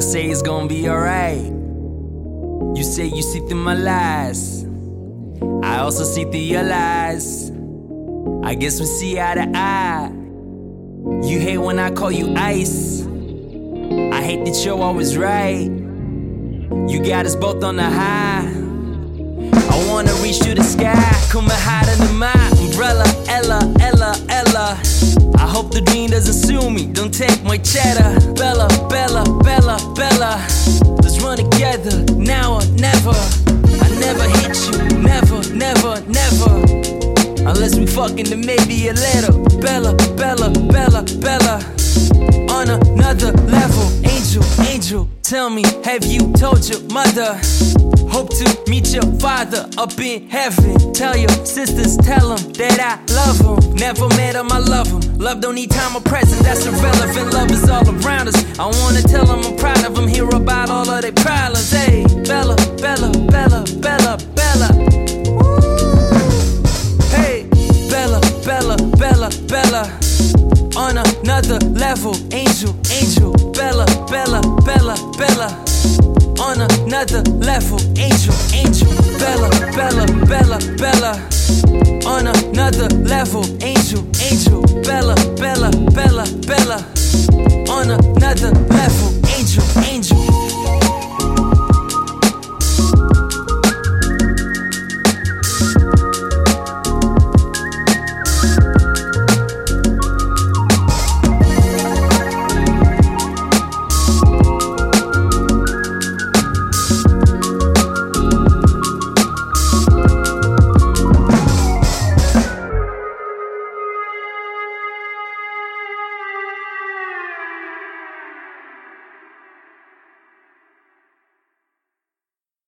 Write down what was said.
say it's gonna be alright. You say you see through my lies. I also see through your lies. I guess we see eye to eye. You hate when I call you ice. I hate that you're always right. You got us both on the high. I wanna reach to the sky, come and hide under my umbrella. Ella, Ella, Ella. I hope the dream doesn't sue me. Don't take my cheddar. Bella, Bella, Bella. Never. Unless we fucking, then maybe a little. Bella, Bella, Bella, Bella. On another level, angel, angel. Tell me, have you told your mother? Hope to meet your father up in heaven. Tell your sisters, tell them that I love them. Never met them, I love them. Love don't need time or present, that's irrelevant. Love is all around us. I wanna tell them I'm proud of them, hear about all of their problems. Bella. On another level, angel, angel, Bella, Bella, Bella, Bella. On another level, angel, angel, Bella, Bella, Bella, Bella. On another level, angel, angel, Bella,